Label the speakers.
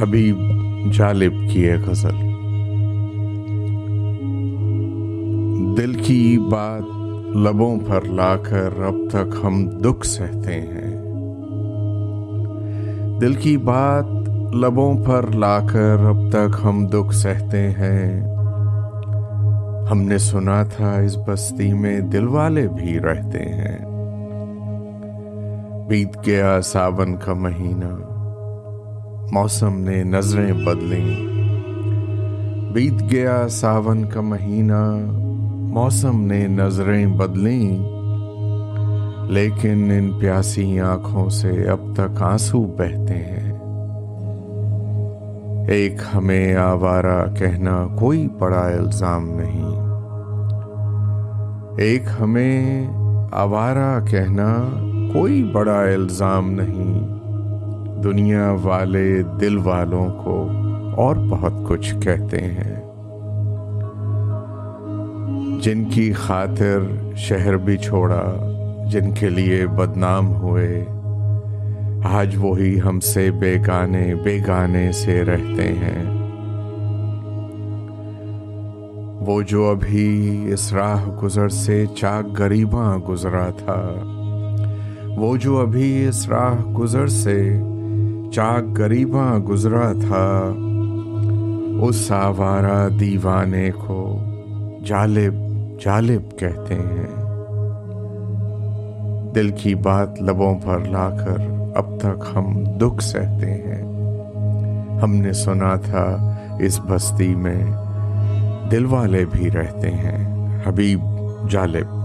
Speaker 1: حبیب جالب کی ہے غزل۔ دل کی بات لبوں پر لا کر اب تک ہم دکھ سہتے ہیں۔ دل کی بات لبوں پر لا کر اب تک ہم دکھ سہتے ہیں۔ ہم نے سنا تھا اس بستی میں دل والے بھی رہتے ہیں۔ بیت گیا ساون کا مہینہ۔ موسم نے نظریں بدلیں۔ بیت گیا ساون کا مہینہ، موسم نے نظریں بدلیں۔ لیکن ان پیاسی آنکھوں سے اب تک آنسو بہتے ہیں۔ ایک ہمیں آوارہ کہنا کوئی بڑا الزام نہیں۔ ایک ہمیں آوارہ کہنا کوئی بڑا الزام نہیں۔ دنیا والے دل والوں کو اور بہت کچھ کہتے ہیں۔ جن کی خاطر شہر بھی چھوڑا، جن کے لیے بدنام ہوئے، آج وہی ہم سے بے گانے بے گانے سے رہتے ہیں۔ وہ جو ابھی اس راہ گزر سے چاک غریباں گزرا تھا، وہ جو ابھی اس راہ گزر سے چاک غریباں گزرا تھا اس آوارہ دیوانے کو جالب جالب کہتے ہیں۔ دل کی بات لبوں پر لا کر اب تک ہم دکھ سہتے ہیں۔ ہم نے سنا تھا اس بستی میں دل والے بھی رہتے ہیں، حبیب جالب۔